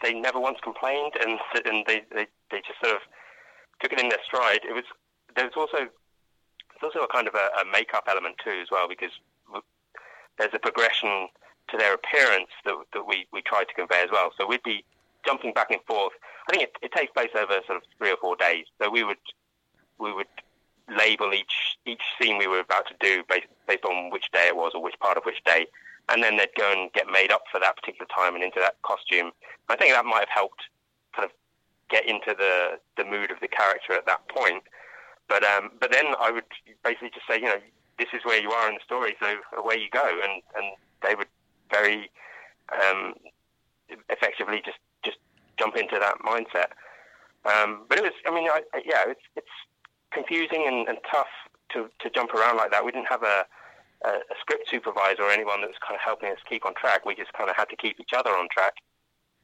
they never once complained, and and they, they, they just sort of took it in their stride. It was there's also there's also a kind of a, a makeup element too as well because there's a progression to their appearance that that we we tried to convey as well. So we'd be jumping back and forth I think it, it takes place over sort of three or four days. So we would we would label each each scene we were about to do based based on which day it was or which part of which day, and then they'd go and get made up for that particular time and into that costume. I think that might have helped kind of get into the the mood of the character at that point. But um, but then I would basically just say, you know, this is where you are in the story, so away you go, and and they would very um, effectively just just jump into that mindset. Um, but it was, I mean, I, yeah, it's it's confusing and, and tough to to jump around like that. We didn't have a a, a script supervisor or anyone that was kind of helping us keep on track. We just kind of had to keep each other on track.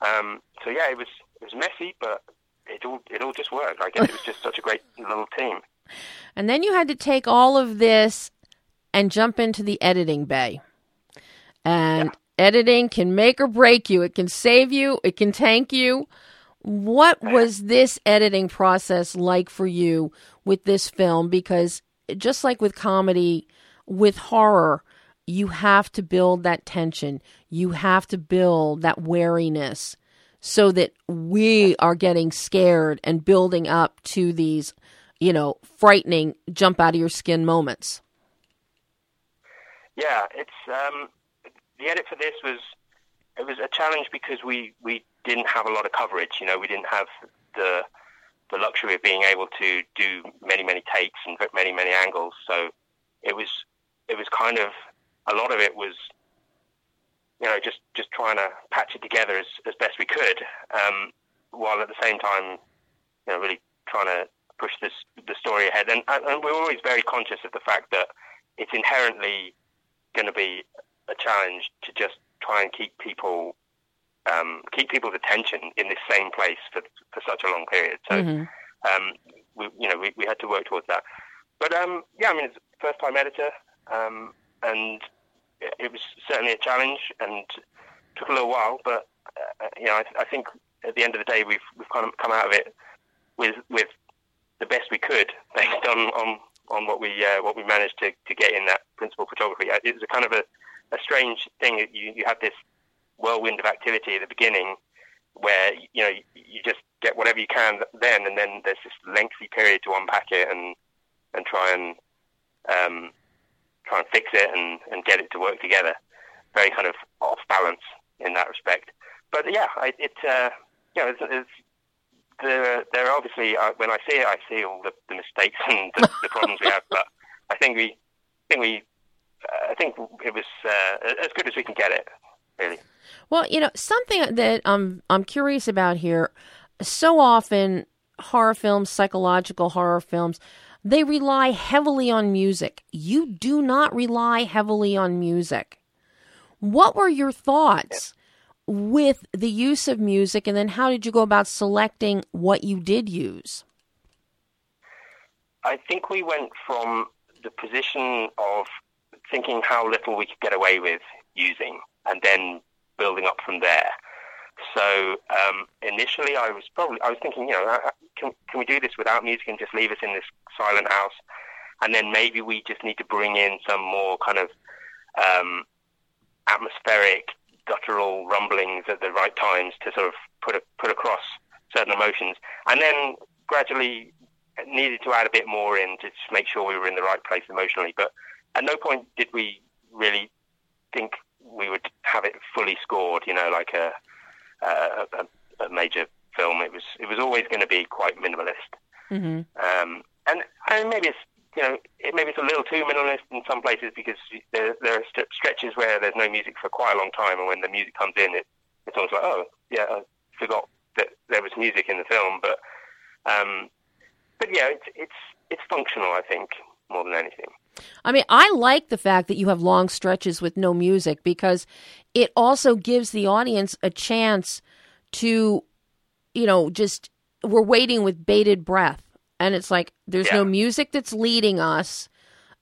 Um, so yeah, it was it was messy, but it all it all just worked. I guess it was just such a great little team. And then you had to take all of this and jump into the editing bay. And yeah. editing can make or break you. It can save you. It can tank you. What was this editing process like for you with this film? Because just like with comedy, with horror, you have to build that tension. You have to build that wariness so that we are getting scared and building up to these, you know, frightening, jump out of your skin moments. Yeah, it's um, the edit for this was it was a challenge because we we didn't have a lot of coverage. You know, we didn't have the the luxury of being able to do many many takes and many many angles. So it was it was kind of a lot of it was you know just just trying to patch it together as, as best we could um, while at the same time you know really trying to push this the story ahead. And, and we're always very conscious of the fact that it's inherently going to be a challenge to just try and keep people um, keep people's attention in this same place for for such a long period. So mm-hmm. um, we you know we, we had to work towards that. But um, yeah I mean it's first time editor um, and it was certainly a challenge and took a little while. But uh, you know, I, I, think at the end of the day, we've we've kind of come out of it with with the best we could based on on, on what we uh, what we managed to, to get in that principal photography. Uh, it was a kind of a, a strange thing. You you have this whirlwind of activity at the beginning where you know you just get whatever you can then, and then there's this lengthy period to unpack it and and try and um, try and fix it and, and get it to work together. Very kind of off balance in that respect. But yeah, I, it uh, you know, it's, it's there, there are obviously uh, when I see it, I see all the, the mistakes and the, the problems we have. But I think we, I think we, uh, I think it was uh, as good as we can get it, really. Well, you know, something that I'm I'm curious about here. So often, horror films, psychological horror films, they rely heavily on music. You do not rely heavily on music. What were your thoughts with the use of music, and then how did you go about selecting what you did use? I think we went from the position of thinking how little we could get away with using, and then building up from there. So um, initially, I was probably I was thinking, you know, can can we do this without music and just leave us in this silent house? And then maybe we just need to bring in some more kind of um, atmospheric, guttural rumblings at the right times to sort of put a, put across certain emotions. And then gradually needed to add a bit more in to just make sure we were in the right place emotionally. But at no point did we really think we would have it fully scored, you know, like a uh, a, a, major film. It was it was always going to be quite minimalist. Mm-hmm. Um, and, and maybe it's you know it, maybe it's a little too minimalist in some places because there, there are st- stretches where there's no music for quite a long time, and when the music comes in, it, it's almost like oh yeah, I forgot that there was music in the film. But um, but yeah, it's it's it's functional, I think, more than anything. I mean, I like the fact that you have long stretches with no music because it also gives the audience a chance to, you know, just we're waiting with bated breath. And it's like there's yeah. no music that's leading us.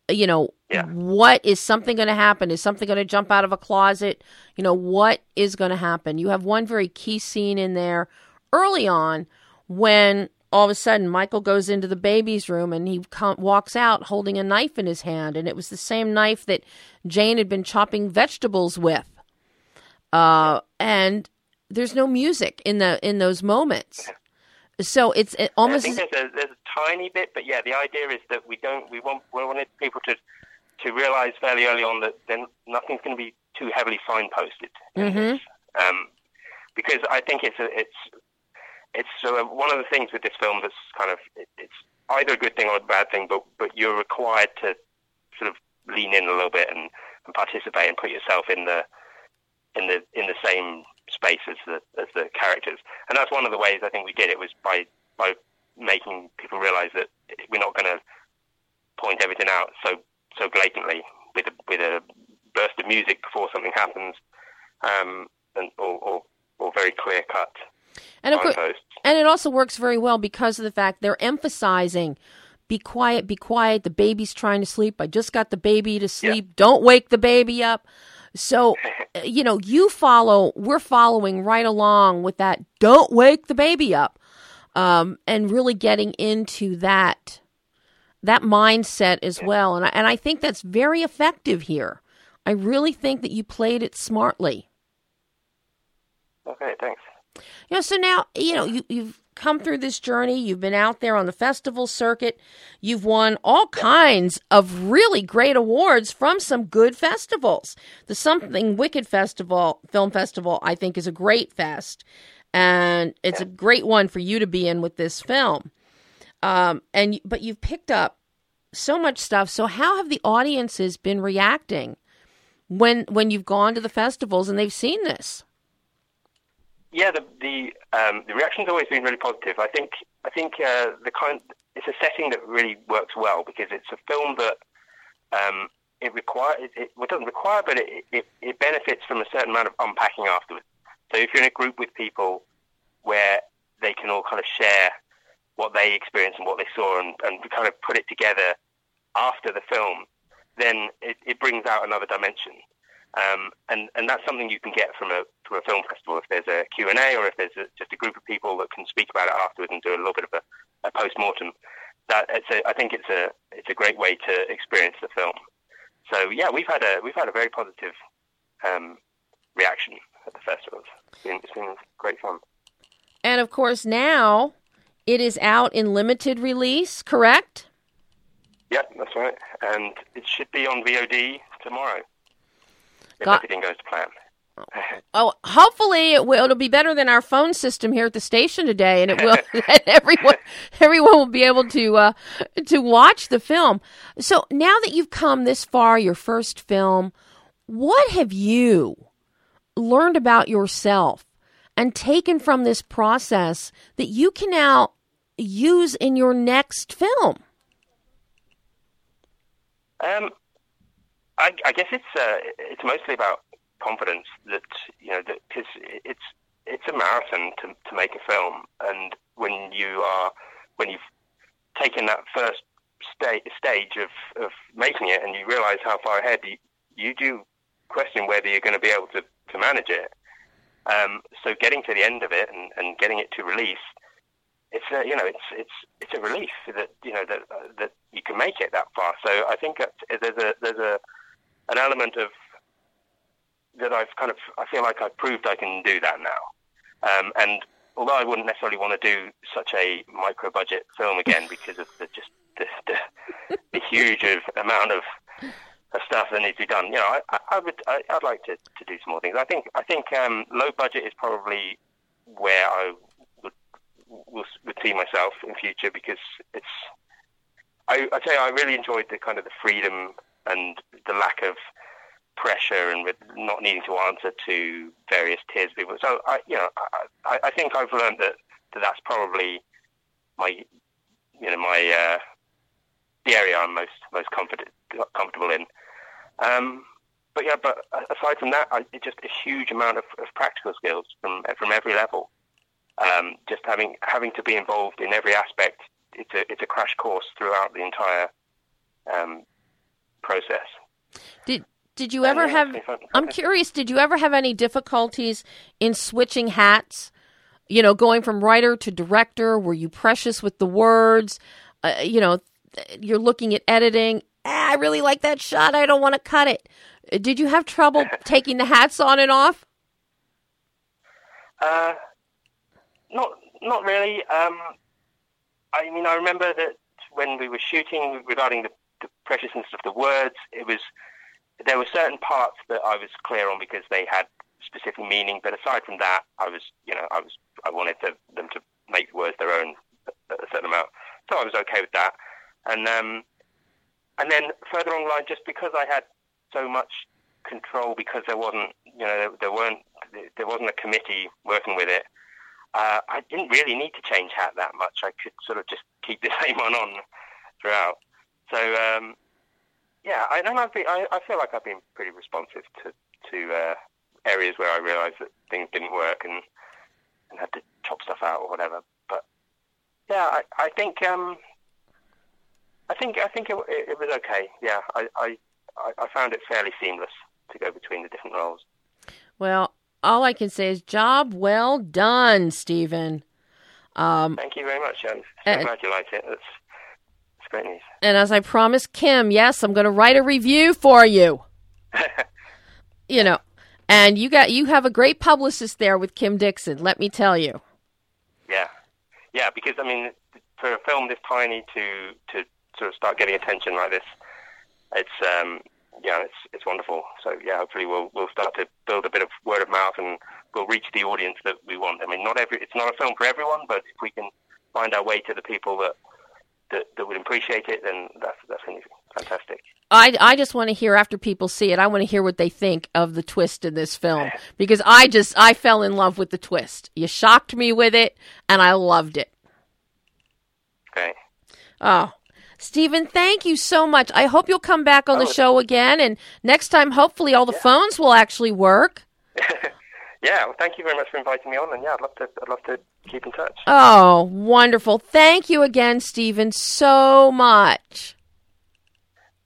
You know, yeah. what is something going to happen? Is something going to jump out of a closet? You know, what is going to happen? You have one very key scene in there early on when all of a sudden Michael goes into the baby's room and he com- walks out holding a knife in his hand and it was the same knife that Jane had been chopping vegetables with. Uh, and there's no music in the in those moments. So it's it almost. I think there's a, there's a tiny bit, but yeah, the idea is that we don't we want we wanted people to to realize fairly early on that then nothing's going to be too heavily signposted. Mm-hmm. Um, because I think it's a, it's it's uh, one of the things with this film that's kind of it, it's either a good thing or a bad thing, but but you're required to sort of lean in a little bit and, and participate and put yourself in the in the in the same space as the as the characters, and that's one of the ways I think we did it was by by making people realize that we're not going to point everything out so so blatantly with a, with a burst of music before something happens, um, and or, or, or very clear cut. And, of course, and it also works very well because of the fact they're emphasizing be quiet, be quiet. The baby's trying to sleep. I just got the baby to sleep. Yeah. Don't wake the baby up. So, you know, you follow, we're following right along with that. Don't wake the baby up. Um, and really getting into that, that mindset as well. And I, and I think that's very effective here. I really think that you played it smartly. Okay, thanks. You know, so now, you know, you, you've come through this journey. You've been out there on the festival circuit. You've won all kinds of really great awards from some good festivals. The Something Wicked Festival, Film Festival, I think is a great fest. And it's a great one for you to be in with this film. Um, and but you've picked up so much stuff. So how have the audiences been reacting when when you've gone to the festivals and they've seen this? Yeah, the the um, the reaction's always been really positive. I think I think uh, the kind it's a setting that really works well because it's a film that um, it require it, it, well, it doesn't require, but it, it it benefits from a certain amount of unpacking afterwards. So if you're in a group with people where they can all kind of share what they experienced and what they saw and, and kind of put it together after the film, then it, it brings out another dimension. Um, and, and that's something you can get from a, from a film festival if there's a Q&A or if there's a, just a group of people that can speak about it afterwards and do a little bit of a, a post-mortem. That it's a, I think it's a, it's a great way to experience the film. So yeah, we've had a, we've had a very positive um, reaction at the festivals. It's been, it's been great fun. And of course, now it is out in limited release, correct? Yep, that's right. And it should be on VOD tomorrow if everything goes to plan. Oh, hopefully it will. It'll be better than our phone system here at the station today, and it will. and everyone, everyone will be able to uh, to watch the film. So now that you've come this far, your first film, what have you learned about yourself and taken from this process that you can now use in your next film? Um, I, I guess it's uh, it's mostly about confidence that you know because it's it's a marathon to to make a film, and when you are when you've taken that first sta- stage of of making it, and you realise how far ahead you you do question whether you're going to be able to to manage it. Um, so getting to the end of it and, and getting it to release, it's a, you know it's it's it's a relief that you know that uh, that you can make it that far. So I think there's a there's a an element of that I've kind of I feel like I've proved I can do that now. Um, and although I wouldn't necessarily want to do such a micro budget film again because of the just the, the, the huge of, amount of, of, stuff that needs to be done, you know, I, I, I would I, would like to, to do some more things. I think I think um, low budget is probably where I would, would would see myself in future because it's I I tell you I really enjoyed the kind of the freedom and the lack of pressure and with not needing to answer to various tiers of people. So I, you know, I, I think I've learned that, that that's probably my, you know, my uh, the area I'm most most comfort, comfortable in. Um, but yeah, but aside from that, I, it's just a huge amount of, of practical skills from from every level. Um, just having having to be involved in every aspect. It's a it's a crash course throughout the entire um, process. Did did you ever have? I'm curious. Did you ever have any difficulties in switching hats? You know, going from writer to director. Were you precious with the words? Uh, you know, you're looking at editing. Ah, I really like that shot. I don't want to cut it. Did you have trouble taking the hats on and off? Uh, not not really. Um, I mean, I remember that when we were shooting regarding the the preciousness of the words. It was there were certain parts that I was clear on because they had specific meaning. But aside from that, I was you know I was I wanted to, them to make words their own a certain amount, so I was okay with that. And um, and then further along the line, just because I had so much control, because there wasn't you know there, there weren't there wasn't a committee working with it. Uh, I didn't really need to change hat that much. I could sort of just keep the same one on throughout. So um, yeah, I don't. I've been, I, I feel like I've been pretty responsive to to uh, areas where I realised that things didn't work and and had to chop stuff out or whatever. But yeah, I, I think um, I think I think it, it, it was okay. Yeah, I, I I found it fairly seamless to go between the different roles. Well, all I can say is job well done, Stephen. Um, Thank you very much. I'm so glad you liked it. That's great news. And as I promised Kim, yes, I'm going to write a review for you. you know, and you got you have a great publicist there with Kim Dixon. Let me tell you. Yeah, yeah. Because I mean, for a film this tiny to to sort of start getting attention like this, it's um, yeah, it's it's wonderful. So yeah, hopefully we'll we'll start to build a bit of word of mouth and we'll reach the audience that we want. I mean, not every it's not a film for everyone, but if we can find our way to the people that that, that would appreciate it, then that's that's fantastic. I, I just want to hear after people see it. I want to hear what they think of the twist in this film because I just I fell in love with the twist. You shocked me with it, and I loved it. Okay. Oh, Stephen, thank you so much. I hope you'll come back on the Oh. show again, and next time, hopefully, all the phones will actually work. Yeah, well, thank you very much for inviting me on, and yeah, I'd love to I'd love to keep in touch. Oh, wonderful! Thank you again, Stephen, so much.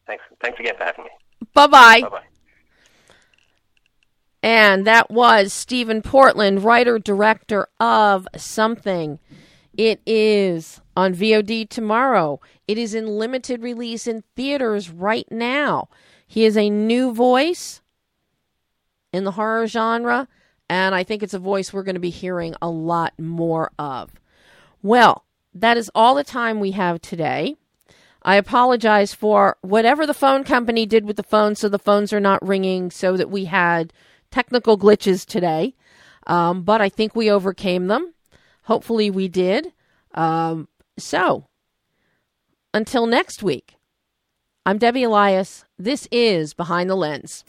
Thanks thanks again for having me. Bye bye. Bye bye. And that was Stephen Portland, writer director of Something. It is on VOD tomorrow. It is in limited release in theaters right now. He is a new voice in the horror genre, and I think it's a voice we're going to be hearing a lot more of. Well, that is all the time we have today. I apologize for whatever the phone company did with the phones, so the phones are not ringing, so that we had technical glitches today. Um, but I think we overcame them. Hopefully, we did. Um, so, until next week, I'm Debbie Elias. This is Behind the Lens.